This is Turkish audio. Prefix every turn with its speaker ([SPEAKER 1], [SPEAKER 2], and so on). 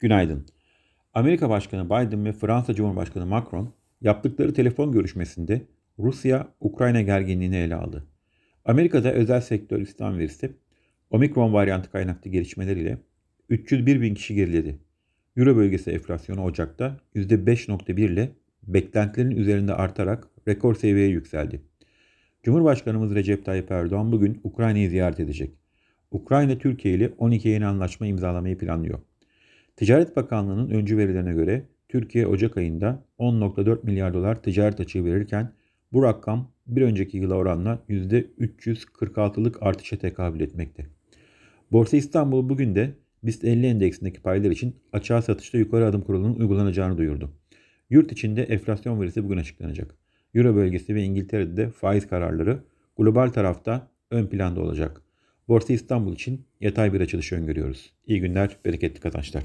[SPEAKER 1] Günaydın. Amerika Başkanı Biden ve Fransa Cumhurbaşkanı Macron yaptıkları telefon görüşmesinde Rusya-Ukrayna gerginliğini ele aldı. Amerika'da özel sektör istihdam verisi omikron varyantı kaynaklı gelişmeleriyle 301 bin kişi geriledi. Euro bölgesi enflasyonu Ocak'ta %5.1 ile beklentilerin üzerinde artarak rekor seviyeye yükseldi. Cumhurbaşkanımız Recep Tayyip Erdoğan bugün Ukrayna'yı ziyaret edecek. Ukrayna Türkiye ile 12 yeni anlaşma imzalamayı planlıyor. Ticaret Bakanlığı'nın öncü verilerine göre Türkiye Ocak ayında 10.4 milyar dolar ticaret açığı verirken bu rakam bir önceki yıla oranla %346'lık artışa tekabül etmekte. Borsa İstanbul bugün de BIST 50 endeksindeki paylar için açığa satışta yukarı adım kurulunun uygulanacağını duyurdu. Yurt içinde enflasyon verisi bugün açıklanacak. Euro bölgesi ve İngiltere'de de faiz kararları global tarafta ön planda olacak. Borsa İstanbul için yatay bir açılış öngörüyoruz. İyi günler, bereketli kazançlar.